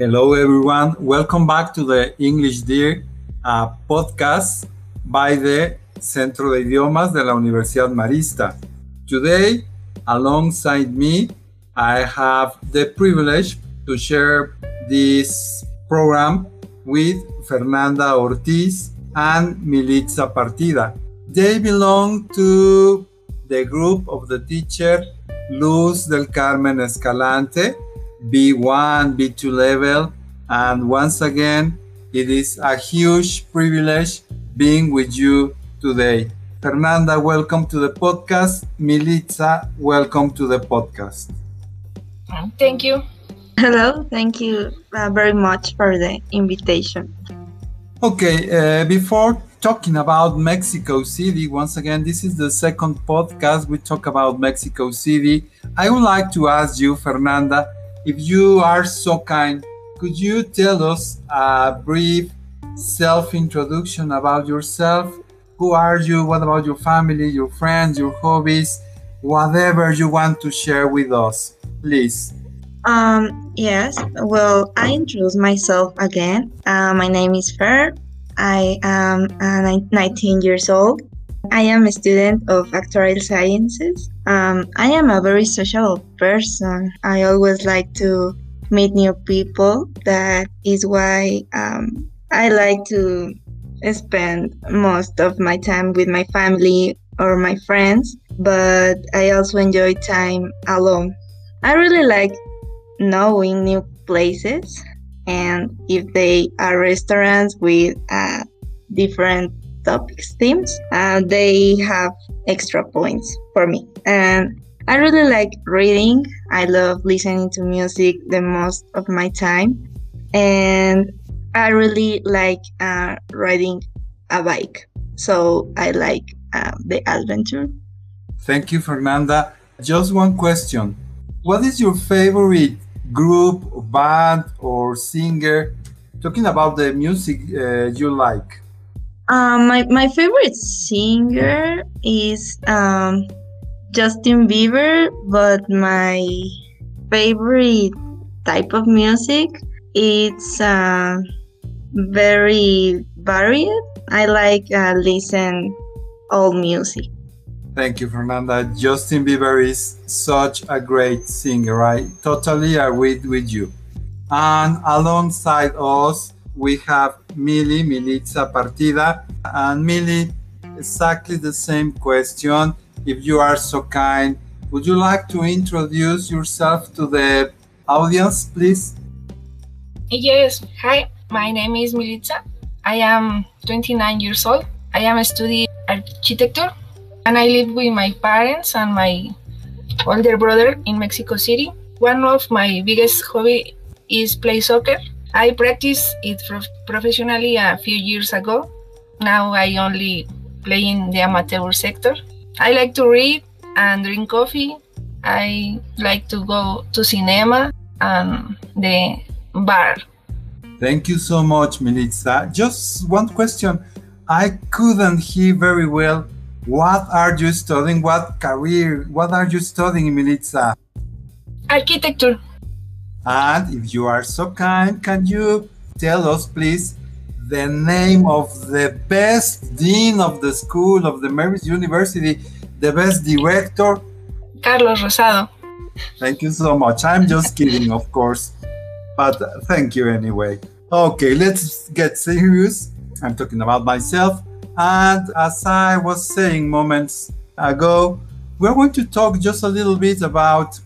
Hello, everyone. Welcome back to the English Dear uh, podcast by the Centro de Idiomas de la Universidad Marista. Today, alongside me, I have the privilege to share this program with Fernanda Ortiz and Militza Partida. They belong to the group of the teacher Luz del Carmen Escalante, B1, B2 level. And once again, it is a huge privilege being with you today. Fernanda, welcome to the podcast. Militza, welcome to the podcast. Thank you. Hello, thank you uh, very much for the invitation. Okay, uh, before talking about Mexico City, once again, this is the second podcast we talk about Mexico City. I would like to ask you, Fernanda, if you are so kind, could you tell us a brief self introduction about yourself? Who are you? What about your family, your friends, your hobbies, whatever you want to share with us, please? Um, yes, well, I introduce myself again. Uh, my name is Fer. I am uh, 19 years old. I am a student of actuarial sciences. Um, I am a very social person. I always like to meet new people. That is why um, I like to spend most of my time with my family or my friends, but I also enjoy time alone. I really like knowing new places and if they are restaurants with uh, different topics themes uh, they have extra points for me. And i really like reading. I love listening to music the most of my time. And i really like uh, riding a bike. So i like uh, the adventure. Thank you fernanda. Just one question. What is your favorite group, band, or singer? Talking about the music uh, you like. Um, my, my favorite singer is um, Justin Bieber, but my favorite type of music it's uh, very varied. I like uh, listen all music. Thank you, Fernanda. Justin Bieber is such a great singer. I totally agree with you. And alongside us, we have Mili, Militza Partida. And Mili, exactly the same question. If you are so kind, would you like to introduce yourself to the audience, please? Yes. Hi, my name is Militza. I am 29 years old. I am studying architecture and I live with my parents and my older brother in Mexico City. One of my biggest hobby is play soccer. I practiced it professionally a few years ago. Now I only play in the amateur sector. I like to read and drink coffee. I like to go to cinema and the bar. Thank you so much, Militza. Just one question. I couldn't hear very well what are you studying? What career? What are you studying, Militza? Architecture. And if you are so kind, can you tell us, please, the name of the best dean of the school of the Mary's University, the best director? Carlos Rosado. Thank you so much. I'm just kidding, of course, but uh, thank you anyway. Okay, let's get serious. I'm talking about myself. And as I was saying moments ago, we're going to talk just a little bit about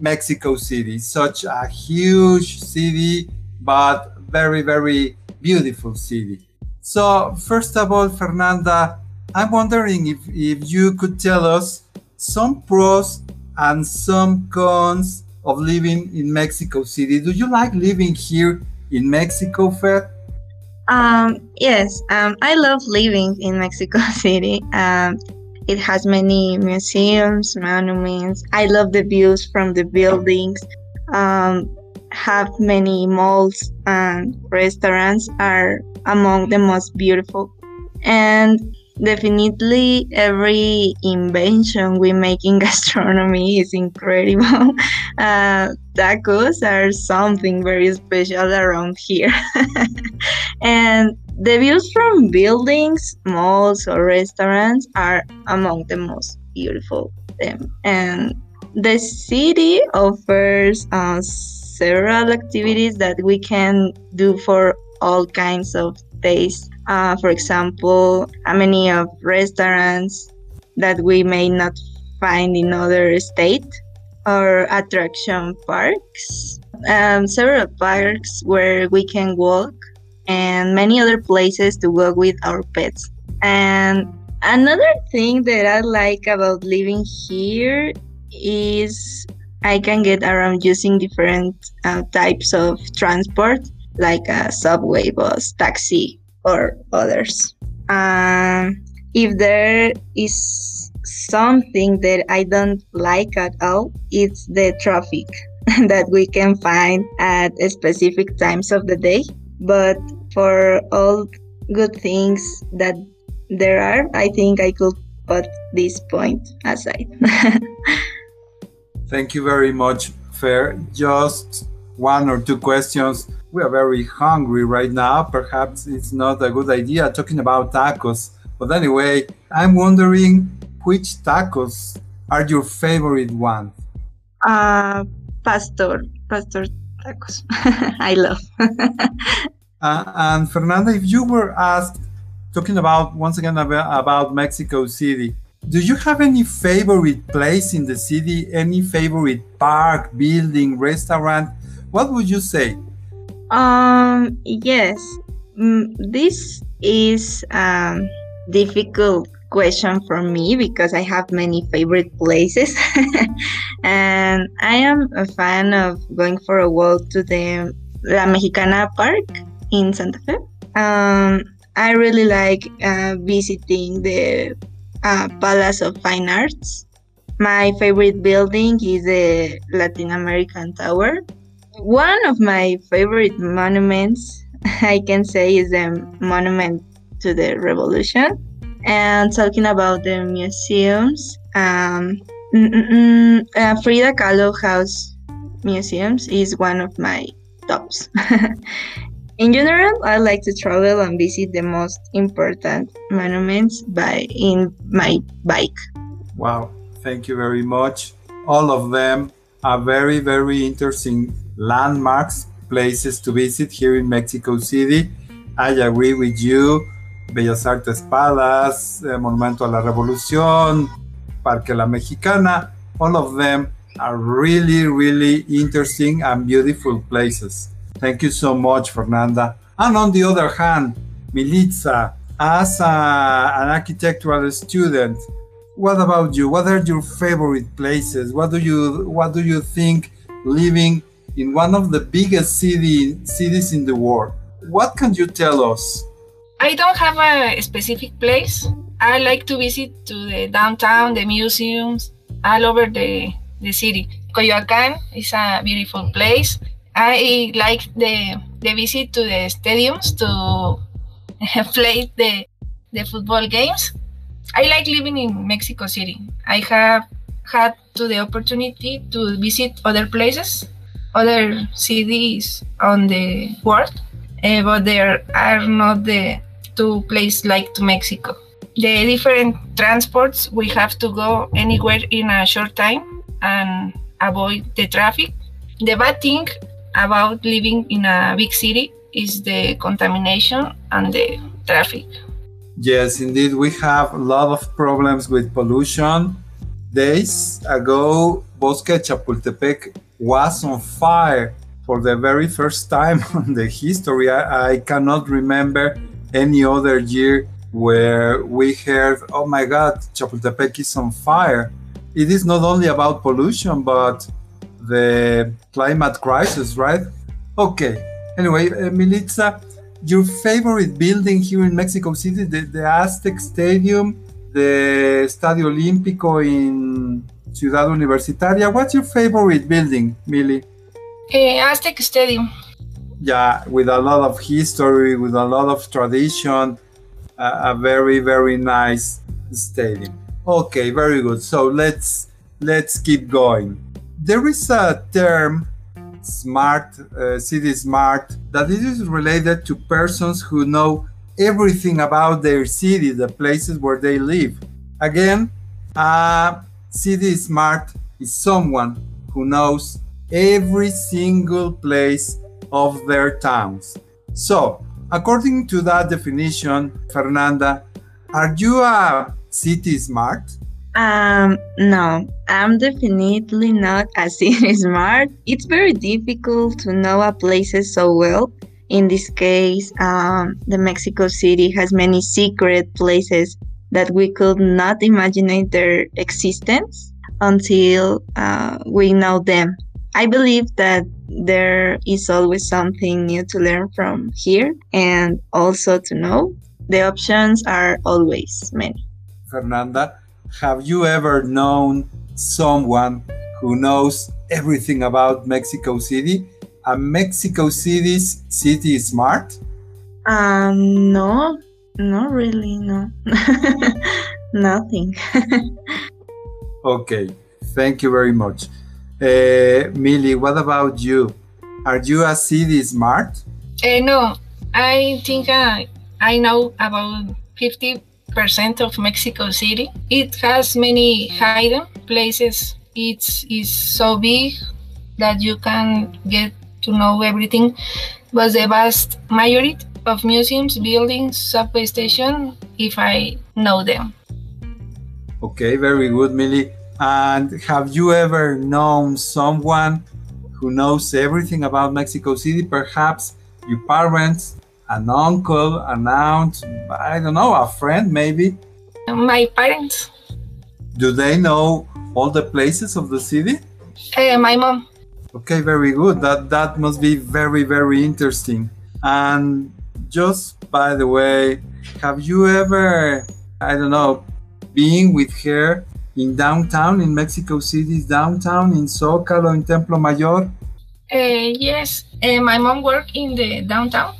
Mexico City, such a huge city, but very, very beautiful city. So, first of all, Fernanda, I'm wondering if, if you could tell us some pros and some cons of living in Mexico City. Do you like living here in Mexico, Fer? Um, yes, um, I love living in Mexico City. Um, it has many museums, monuments. I love the views from the buildings. Um, have many malls and restaurants are among the most beautiful. And definitely every invention we make in gastronomy is incredible. Uh, tacos are something very special around here. and the views from buildings, malls, or restaurants are among the most beautiful. Them. And the city offers uh, several activities that we can do for all kinds of days. Uh, for example, many of restaurants that we may not find in other states or attraction parks. Um, several parks where we can walk and many other places to walk with our pets. And another thing that I like about living here is I can get around using different uh, types of transport, like a subway, bus, taxi, or others. Um, if there is something that I don't like at all, it's the traffic that we can find at specific times of the day. But for all good things that there are, I think I could put this point aside. Thank you very much, Fer. Just one or two questions. We are very hungry right now. Perhaps it's not a good idea talking about tacos. But anyway, I'm wondering which tacos are your favorite ones? Uh, pastor, pastor tacos. I love. uh, and Fernanda, if you were asked, talking about once again about, Mexico City, do you have any favorite place in the city? Any favorite park, building, restaurant? What would you say? Um, yes. Mm, this is a difficult question for me because I have many favorite places. and I am a fan of going for a walk to the La Mexicana Park in Santa Fe. Um, I really like uh, visiting the uh, Palace of Fine Arts. My favorite building is the Latin American Tower. One of my favorite monuments, I can say, is the Monument to the Revolution. And talking about the museums, um, uh, Frida Kahlo House Museums is one of my tops. In general, I like to travel and visit the most important monuments by in my bike. Wow, thank you very much. All of them are very, very interesting landmarks, places to visit here in Mexico City. I agree with you. Bellas Artes Palace, eh, Monumento a la Revolución, Parque La Mexicana, all of them are really, really interesting and beautiful places. Thank you so much, Fernanda. And on the other hand, Militza, as a, an architectural student, what about you? What are your favorite places? What do you what do you think living in one of the biggest city cities in the world? What can you tell us? I don't have a specific place. I like to visit to the downtown, the museums, all over the, the city. Coyoacan is a beautiful place. I like the the visit to the stadiums to play the the football games. I like living in Mexico City. I have had to the opportunity to visit other places, other cities on the world, uh, but there are not the two places like to Mexico. The different transports we have to go anywhere in a short time and avoid the traffic. The bad thing about living in a big city is the contamination and the traffic. Yes, indeed, we have a lot of problems with pollution. Days ago, Bosque Chapultepec was on fire for the very first time in the history. I, I cannot remember any other year where we heard, oh my God, Chapultepec is on fire. It is not only about pollution, but the climate crisis, right? Okay. Anyway, uh, Militza, your favorite building here in Mexico City, the, the Aztec Stadium, the Estadio Olímpico in Ciudad Universitaria. What's your favorite building, Mili? Uh, Aztec Stadium. Yeah, with a lot of history, with a lot of tradition. a, a very very nice stadium. Okay, very good. So let's let's keep going. There is a term smart uh, city smart that it is related to persons who know everything about their city the places where they live. Again a city smart is someone who knows every single place of their towns. So according to that definition fernanda are you a city smart um, no, I'm definitely not a city smart. It's very difficult to know a places so well. In this case, um, the Mexico City has many secret places that we could not imagine their existence until uh, we know them. I believe that there is always something new to learn from here and also to know. The options are always many. Fernanda, have you ever known someone who knows everything about Mexico City? A Mexico City's city smart? Um, no, not really, no. Nothing. okay, thank you very much. Uh, Millie, what about you? Are you a city smart? Uh, no, I think I, I know about 50 percent of Mexico City. It has many hidden places. It's is so big that you can get to know everything. But the vast majority of museums, buildings, subway station, if I know them. Okay, very good, Millie. And have you ever known someone who knows everything about Mexico City? Perhaps your parents, an uncle, an aunt, I don't know, a friend maybe? My parents. Do they know all the places of the city? Uh, my mom. Okay, very good. That that must be very very interesting. And just by the way, have you ever I don't know, being with her in downtown in Mexico City's downtown in Zócalo in Templo Mayor? Uh, yes, uh, my mom worked in the downtown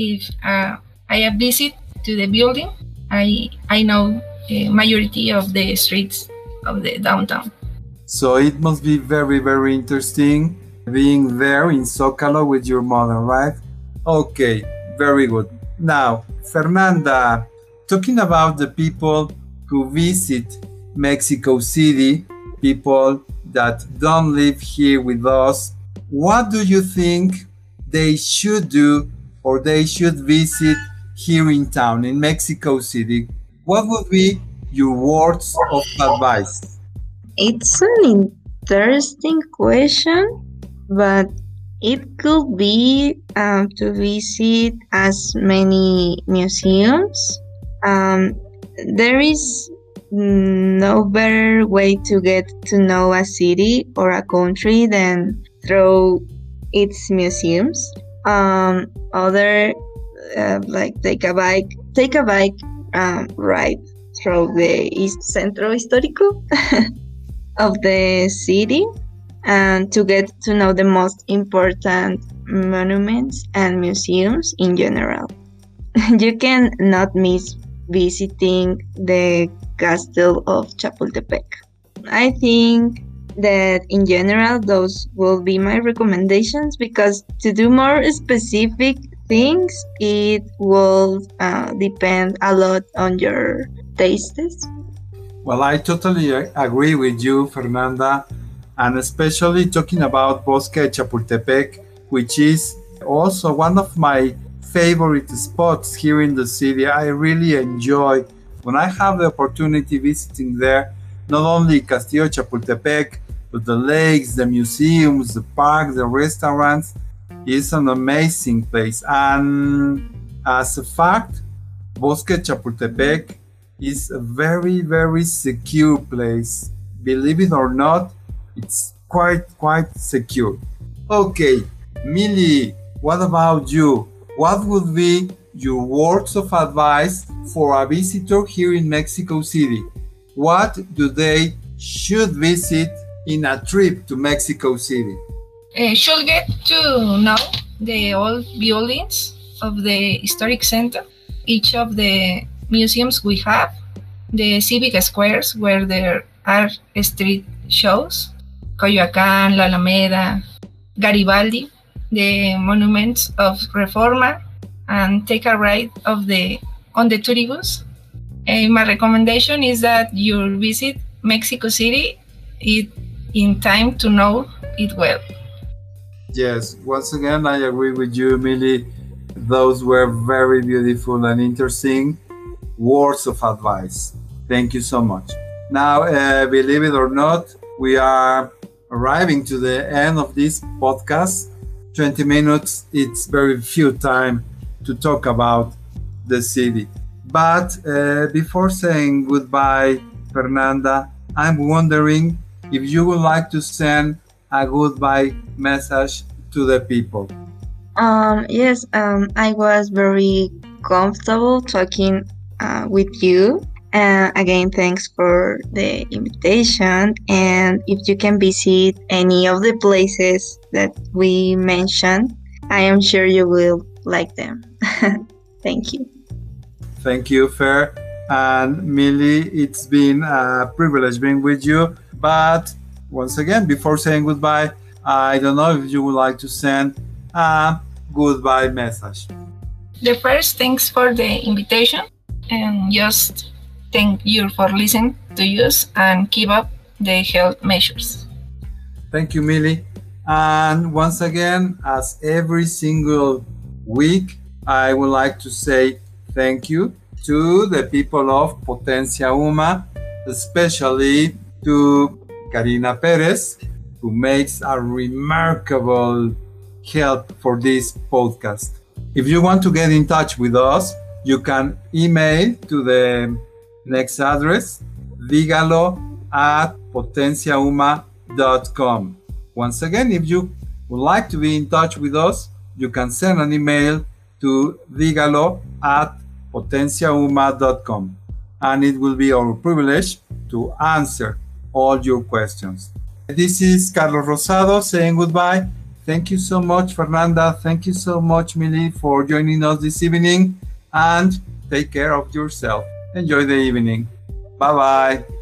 if uh, I visit to the building, I I know the majority of the streets of the downtown. So it must be very very interesting being there in Zócalo with your mother, right? Okay, very good. Now, Fernanda, talking about the people who visit Mexico City, people that don't live here with us, what do you think they should do or they should visit here in town, in Mexico City, what would be your words of advice? It's an interesting question, but it could be um, to visit as many museums. Um, there is no better way to get to know a city or a country than through its museums um, other uh, like take a bike take a bike um, ride through the East Centro Histórico of the city and to get to know the most important monuments and museums in general. you can not miss visiting the Castle of Chapultepec. I think that in general those will be my recommendations because to do more specific things it will uh, depend a lot on your tastes. Well i totally agree with you fernanda and especially talking about bosque chapultepec which is also one of my favorite spots here in the city. I really enjoy when i have the opportunity visiting there not only Castillo Chapultepec, but the lakes, the museums, the parks, the restaurants. is an amazing place. And as a fact, Bosque Chapultepec is a very, very secure place. Believe it or not, it's quite, quite secure. Okay, Millie, what about you? What would be your words of advice for a visitor here in Mexico City? What do they should visit in a trip to Mexico City? Uh, should get to know the old buildings of the historic center. Each of the museums we have, the civic squares where there are street shows, Coyoacán, La Alameda, Garibaldi, the monuments of Reforma, and take a ride of the on the Turibus. And my recommendation is that you visit Mexico City it, in time to know it well. Yes, once again, I agree with you, Millie. Those were very beautiful and interesting words of advice. Thank you so much. Now, uh, believe it or not, we are arriving to the end of this podcast. 20 minutes, it's very few time to talk about the city. But uh, before saying goodbye, Fernanda, I'm wondering if you would like to send a goodbye message to the people. Um, yes, um, I was very comfortable talking uh, with you. Uh, again, thanks for the invitation. And if you can visit any of the places that we mentioned, I am sure you will like them. Thank you. Thank you, Fer. And Millie, it's been a privilege being with you. But once again, before saying goodbye, I don't know if you would like to send a goodbye message. The first, thanks for the invitation, and just thank you for listening to us and keep up the health measures. Thank you, Millie. And once again, as every single week, I would like to say thank you to the people of Potencia UMA, especially to Karina Perez, who makes a remarkable help for this podcast. If you want to get in touch with us, you can email to the next address, dígalo at potenciauma.com. Once again, if you would like to be in touch with us, you can send an email to dígalo at potenciauma.com. And it will be our privilege to answer all your questions. This is Carlos Rosado saying goodbye. Thank you so much, Fernanda. Thank you so much, Millie, for joining us this evening. And take care of yourself. Enjoy the evening. Bye bye.